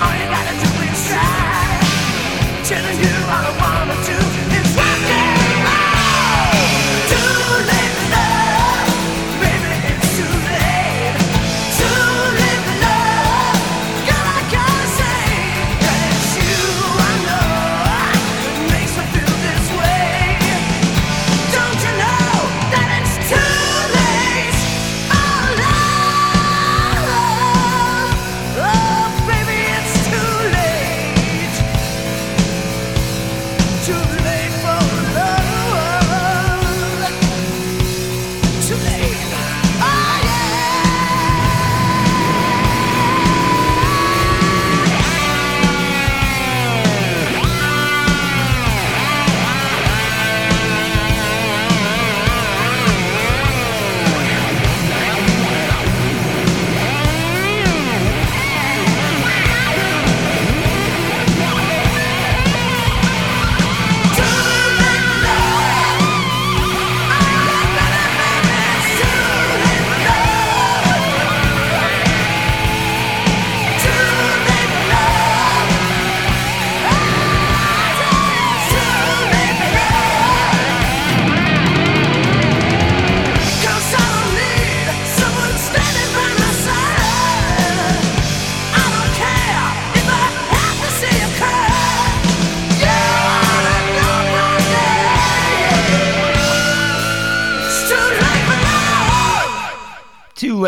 science.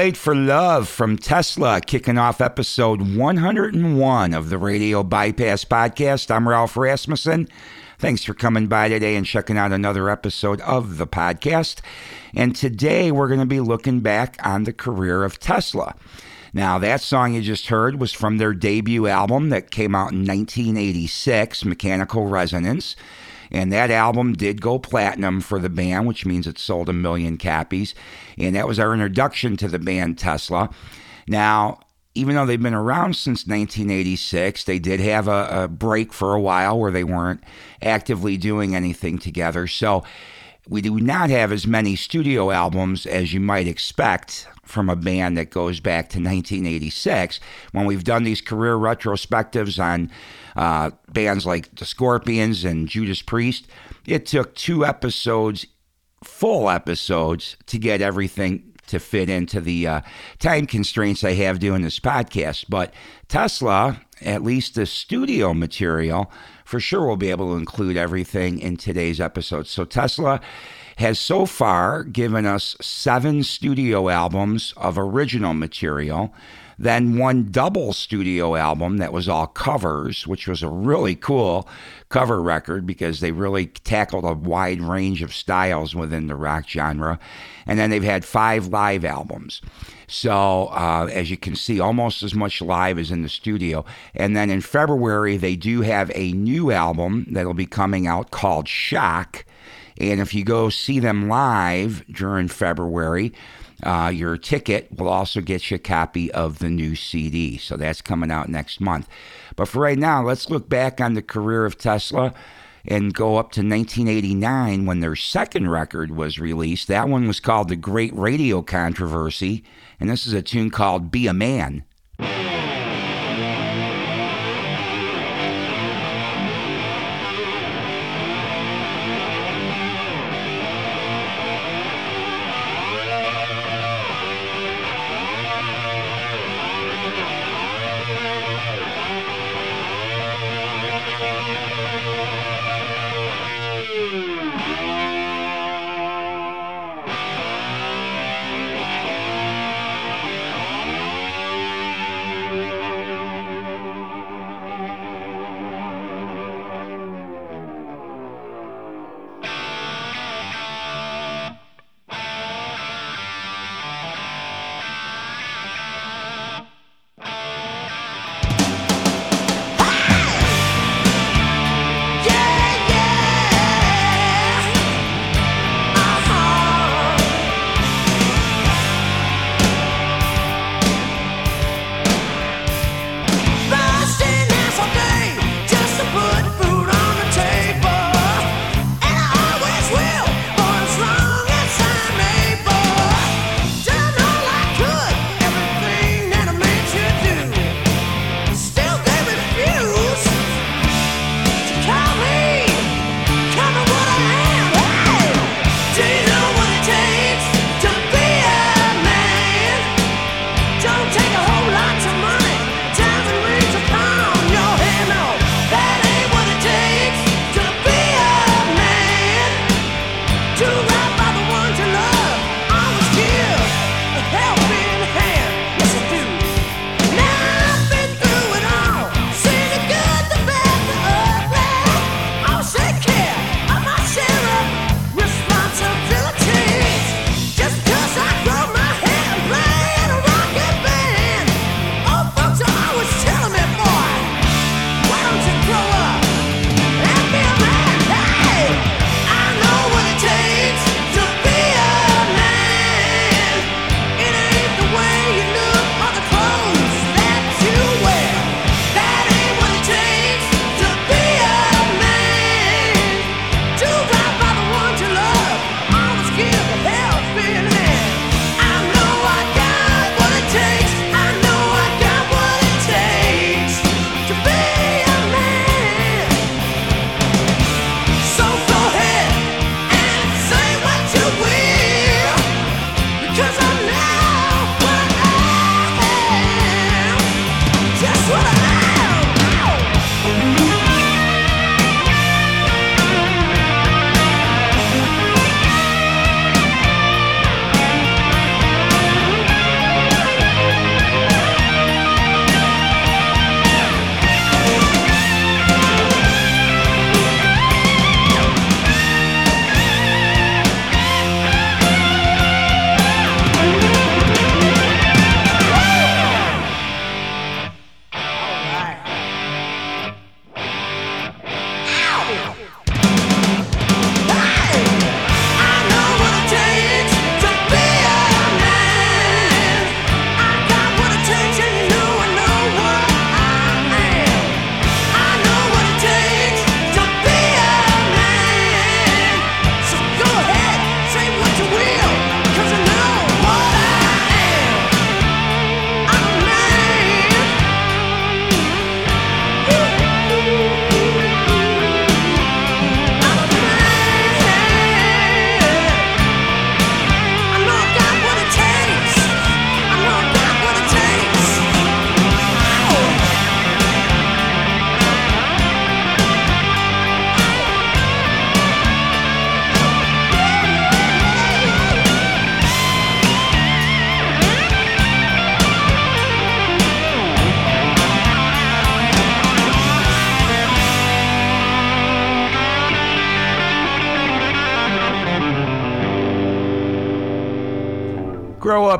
Late for Love from Tesla, kicking off episode 101 of the Radio Bypass Podcast. I'm Ralph Rasmussen. Thanks for coming by today and checking out another episode of the podcast. And today we're going to be looking back on the career of Tesla. Now, that song you just heard was from their debut album that came out in 1986, Mechanical Resonance. And that album did go platinum for the band, which means it sold a million copies. And that was our introduction to the band Tesla. Now, even though they've been around since 1986, they did have a, a break for a while where they weren't actively doing anything together. So we do not have as many studio albums as you might expect from a band that goes back to 1986. When we've done these career retrospectives on uh, bands like the Scorpions and Judas Priest, it took two episodes, full episodes, to get everything to fit into the uh, time constraints I have doing this podcast. But Tesla, at least the studio material, for sure will be able to include everything in today's episode. So Tesla has so far given us seven studio albums of original material, then one double studio album that was all covers, which was a really cool cover record because they really tackled a wide range of styles within the rock genre. And then they've had five live albums. So, uh, as you can see, almost as much live as in the studio. And then in February, they do have a new album that'll be coming out called Shock. And if you go see them live during February, uh, your ticket will also get you a copy of the new CD. So that's coming out next month. But for right now, let's look back on the career of Tesla and go up to 1989 when their second record was released. That one was called The Great Radio Controversy. And this is a tune called Be a Man.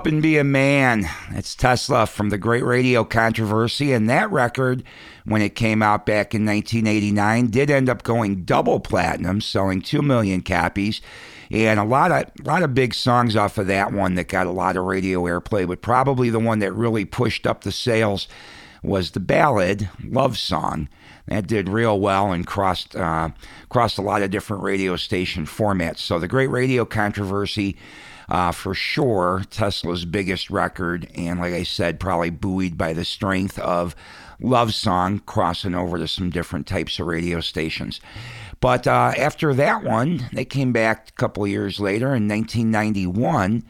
Up and Be a Man. It's Tesla from the Great Radio Controversy. And that record, when it came out back in 1989, did end up going double platinum, selling 2 million copies. And a lot of a lot of big songs off of that one that got a lot of radio airplay, but probably the one that really pushed up the sales was the ballad Love Song. That did real well and crossed uh, crossed a lot of different radio station formats. So the Great Radio Controversy uh, for sure Tesla's biggest record, and like I said, probably buoyed by the strength of Love Song crossing over to some different types of radio stations. But uh, after that one, they came back a couple years later in 1991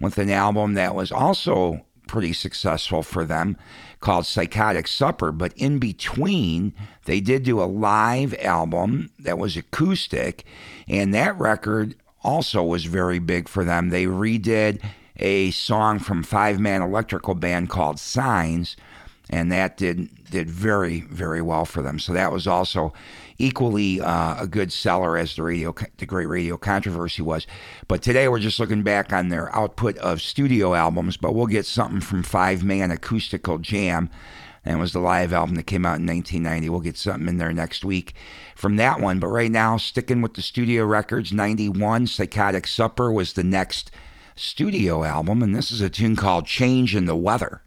with an album that was also pretty successful for them called Psychotic Supper. But in between, they did do a live album that was acoustic, and that record also was very big for them. They redid a song from Five Man Electrical Band called Signs, and that did did very very well for them. So that was also equally uh, a good seller as the radio the Great Radio Controversy was. But today we're just looking back on their output of studio albums. But we'll get something from Five Man Acoustical Jam. And it was the live album that came out in 1990. We'll get something in there next week from that one. But right now, sticking with the studio records, 91, Psychotic Supper was the next studio album. And this is a tune called Change in the Weather.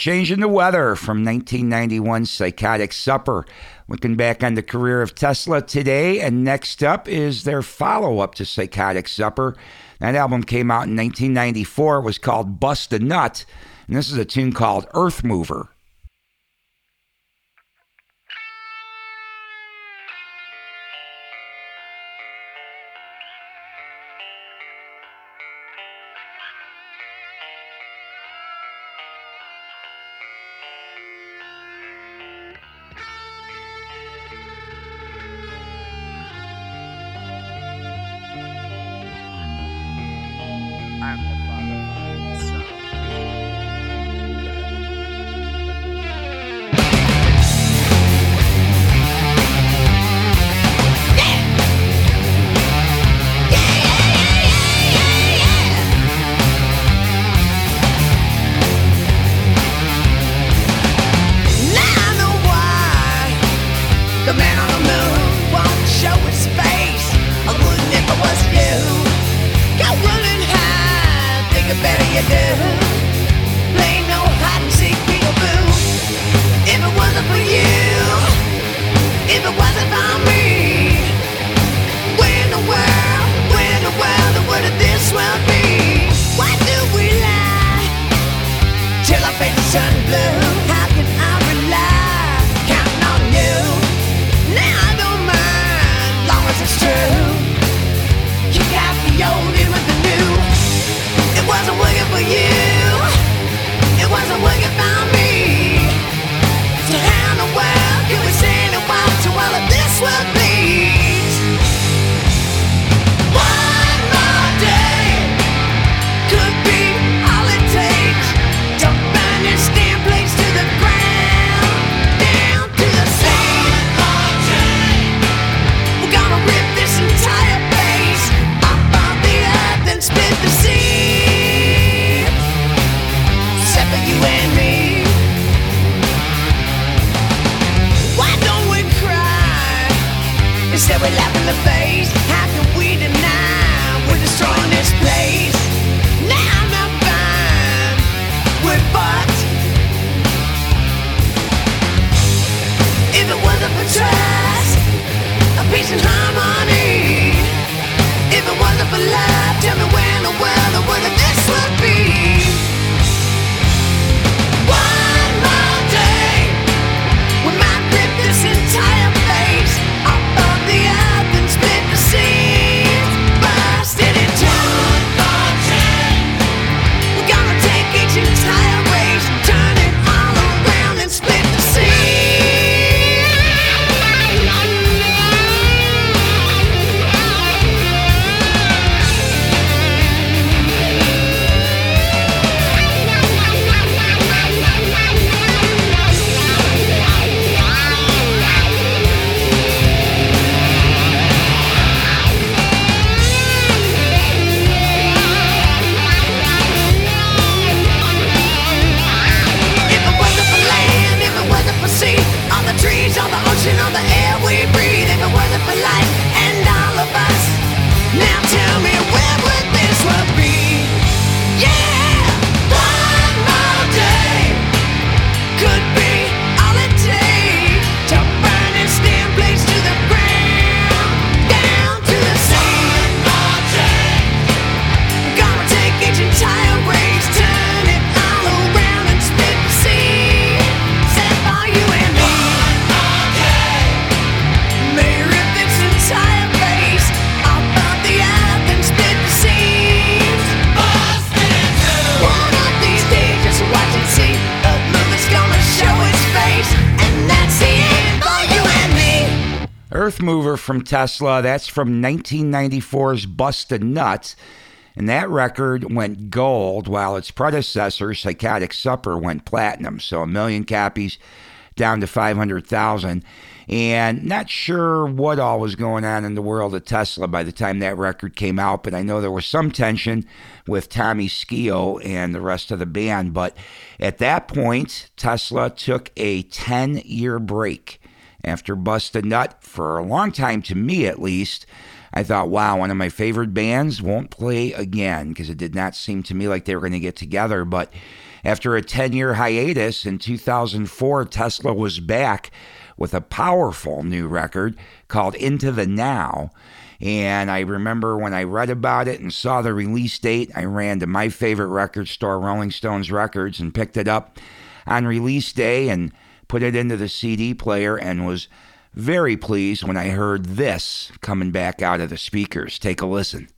Changing the Weather from 1991 Psychotic Supper. Looking back on the career of Tesla today, and next up is their follow up to Psychotic Supper. That album came out in 1994. It was called Bust a Nut, and this is a tune called Earth Mover. We laugh in the face. How can we deny we're destroying this place? Now I'm not fine. We're fucked. If it wasn't for trust, a peace and harmony. If it wasn't for love, tell me where. From Tesla. That's from 1994's Bust a Nut. And that record went gold while its predecessor, Psychotic Supper, went platinum. So a million copies down to 500,000. And not sure what all was going on in the world of Tesla by the time that record came out, but I know there was some tension with Tommy Skeoch and the rest of the band. But at that point, Tesla took a 10 year break after Bust a Nut for a long time, to me at least. I thought, wow, one of my favorite bands won't play again because it did not seem to me like they were going to get together. But After a 10 year hiatus in 2004, Tesla was back with a powerful new record called Into the Now. And I remember when I read about it and saw the release date, I ran to my favorite record store, Rolling Stones Records, and picked it up on release day and put it into the CD player and was very pleased when I heard this coming back out of the speakers. Take a listen.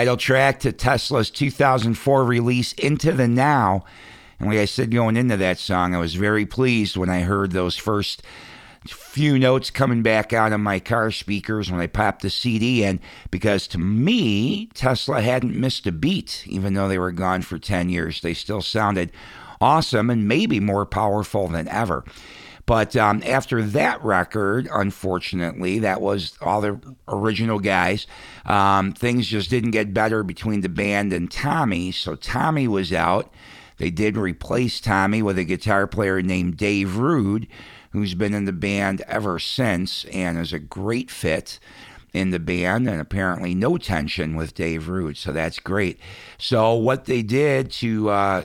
Title track to Tesla's 2004 release, Into the Now. And like I said going into that song, I was very pleased when I heard those first few notes coming back out of my car speakers when I popped the CD in because to me, Tesla hadn't missed a beat, even though they were gone for 10 years. They still sounded awesome and maybe more powerful than ever. But um, after that record, unfortunately, that was all the original guys. Um, things just didn't get better between the band and Tommy. So Tommy was out. They did replace Tommy with a guitar player named Dave Rude, who's been in the band ever since and is a great fit in the band and apparently no tension with Dave Rude. So that's great. So, what they did to uh,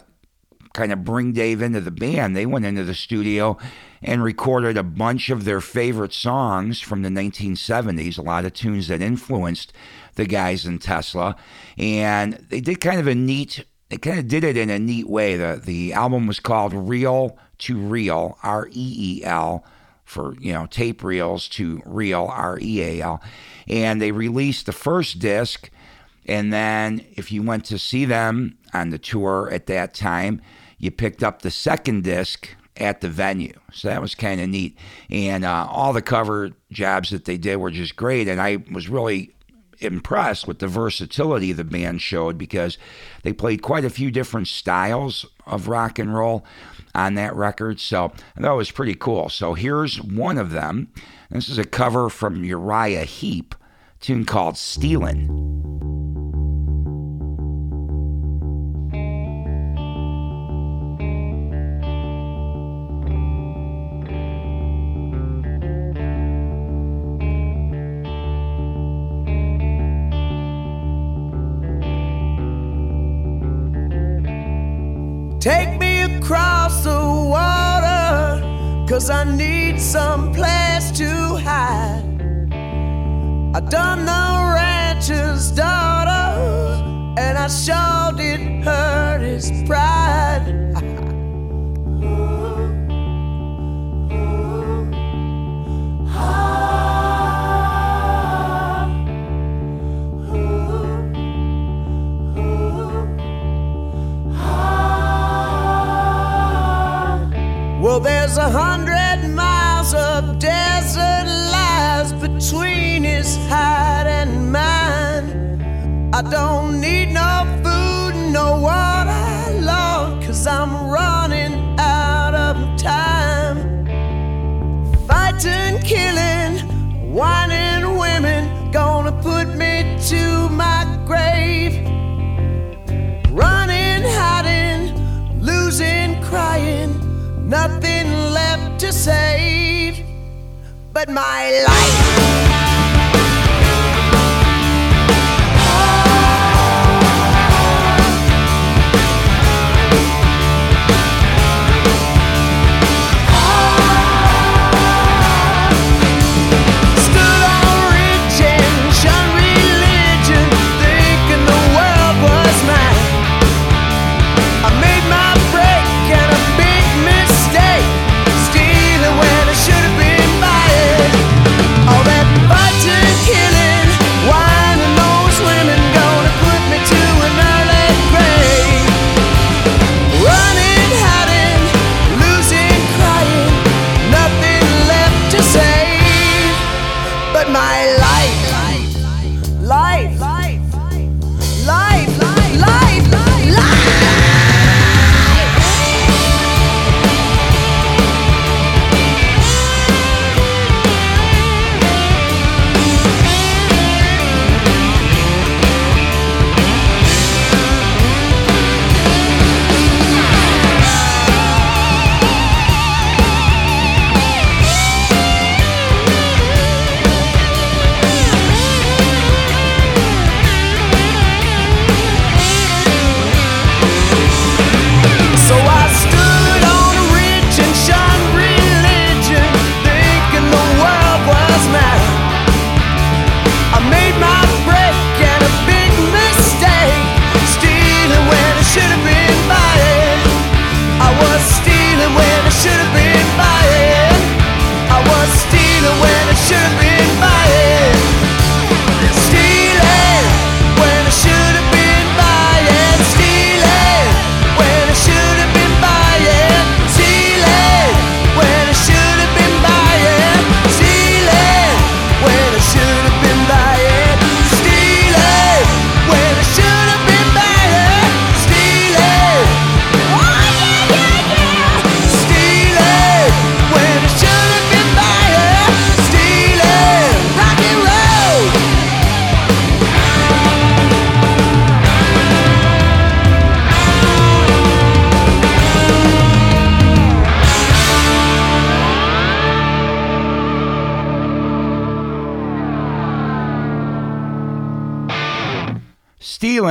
kind of bring Dave into the band, they went into the studio and recorded a bunch of their favorite songs from the 1970s, a lot of tunes that influenced the guys in Tesla. And they did kind of a neat, they kind of did it in a neat way. The, the album was called Real to Real, R E E L, for, you know, tape reels to reel, R E A L. And they released the first disc. And then if you went to see them on the tour at that time, you picked up the second disc at the venue. So that was kind of neat. And uh, all the cover jobs that they did were just great. And I was really impressed with the versatility the band showed because they played quite a few different styles of rock and roll on that record. So that was pretty cool. So here's one of them. This is a cover from Uriah Heep, tune called Stealin'. Cause I need some place to hide. I done the rancher's daughter, and I sure did hurt his pride. Well, there's a hundred my life.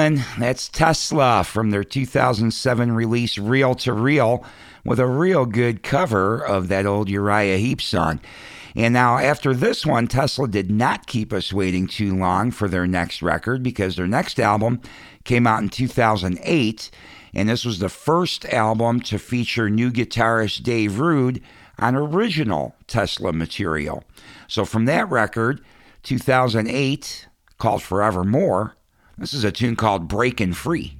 That's Tesla from their 2007 release Real to Reel with a real good cover of that old Uriah Heep song. And now, after this one, Tesla did not keep us waiting too long for their next record because their next album came out in 2008. And this was the first album to feature new guitarist Dave Rude on original Tesla material. So, from that record, 2008, called Forevermore, this is a tune called Breaking Free.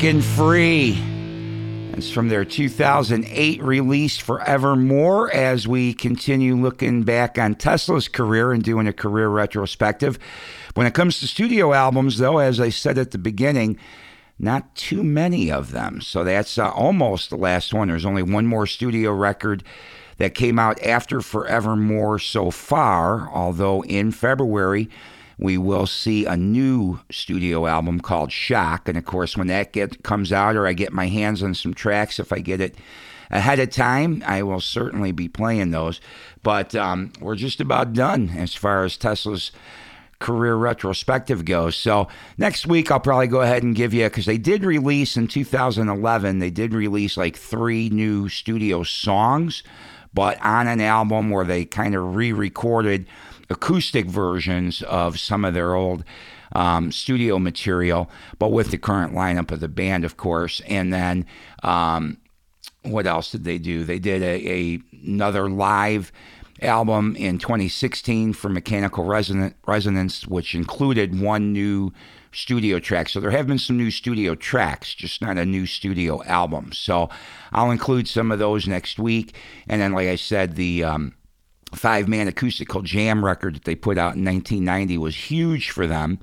Breaking Free. It's from their 2008 release, Forevermore, as we continue looking back on Tesla's career and doing a career retrospective. When it comes to studio albums, though, as I said at the beginning, not too many of them. So that's uh, almost the last one. There's only one more studio record that came out after Forevermore so far, although in February, we will see a new studio album called Shock. And of course, when that get, comes out, or I get my hands on some tracks, if I get it ahead of time, I will certainly be playing those. But um, we're just about done as far as Tesla's career retrospective goes. So next week I'll probably go ahead and give you because they did release in 2011. They did release like three new studio songs, but on an album where they kind of re-recorded acoustic versions of some of their old um, studio material, but with the current lineup of the band, of course. And then um, what else did they do? They did a, a another live album in 2016 for Mechanical Resonance, which included one new studio track. So there have been some new studio tracks, just not a new studio album. So I'll include some of those next week. And then, like I said, the um, five man acoustical jam record that they put out in 1990 was huge for them.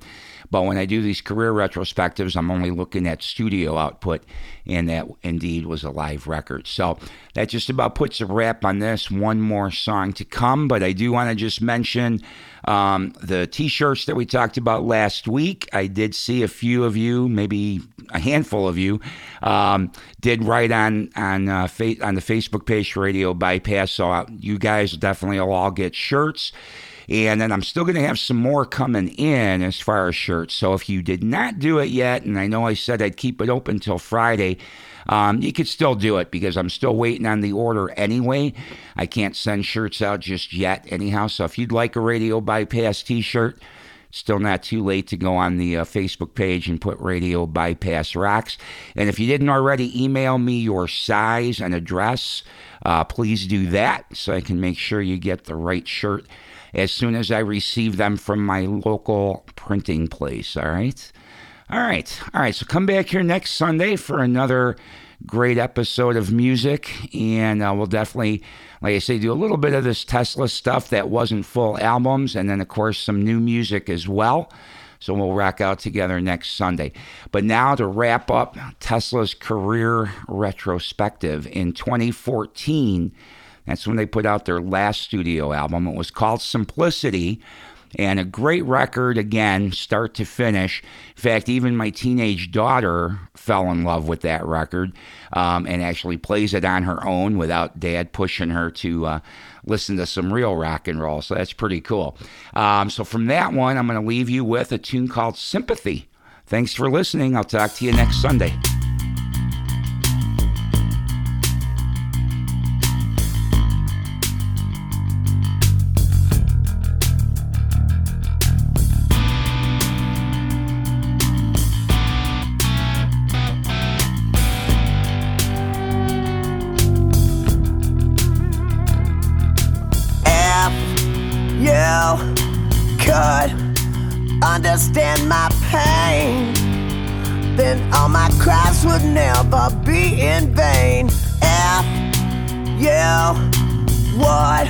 But when I do these career retrospectives, I'm only looking at studio output, and that indeed was a live record. So that just about puts a wrap on this. One more song to come, but I do want to just mention um, the t shirts that we talked about last week. I did see a few of you, maybe a handful of you, um, did write on on uh, fa- on the Facebook page Radio Bypass. So uh, you guys definitely will all get shirts. And then I'm still going to have some more coming in as far as shirts. So if you did not do it yet, and I know I said I'd keep it open until Friday, um, you could still do it because I'm still waiting on the order anyway. I can't send shirts out just yet, anyhow. So if you'd like a Radio Bypass t shirt, still not too late to go on the uh, Facebook page and put Radio Bypass Rocks. And if you didn't already email me your size and address, uh, please do that so I can make sure you get the right shirt as soon as I receive them from my local printing place. All right. All right. All right. So come back here next Sunday for another great episode of music. And uh, we'll definitely, like I say, do a little bit of this Tesla stuff that wasn't full albums. And then, of course, some new music as well. So we'll rock out together next Sunday. But now to wrap up Tesla's career retrospective in 2014. That's when they put out their last studio album. It was called Simplicity and a great record again, start to finish. In fact, even my teenage daughter fell in love with that record um, and actually plays it on her own without dad pushing her to uh, listen to some real rock and roll. So that's pretty cool. Um, so from that one, I'm going to leave you with a tune called Sympathy. Thanks for listening. I'll talk to you next Sunday. Understand my pain, then all my cries would never be in vain. If you would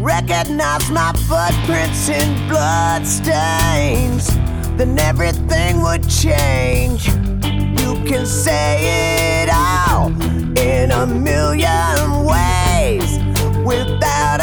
recognize my footprints in blood stains, then everything would change. You can say it all in a million ways without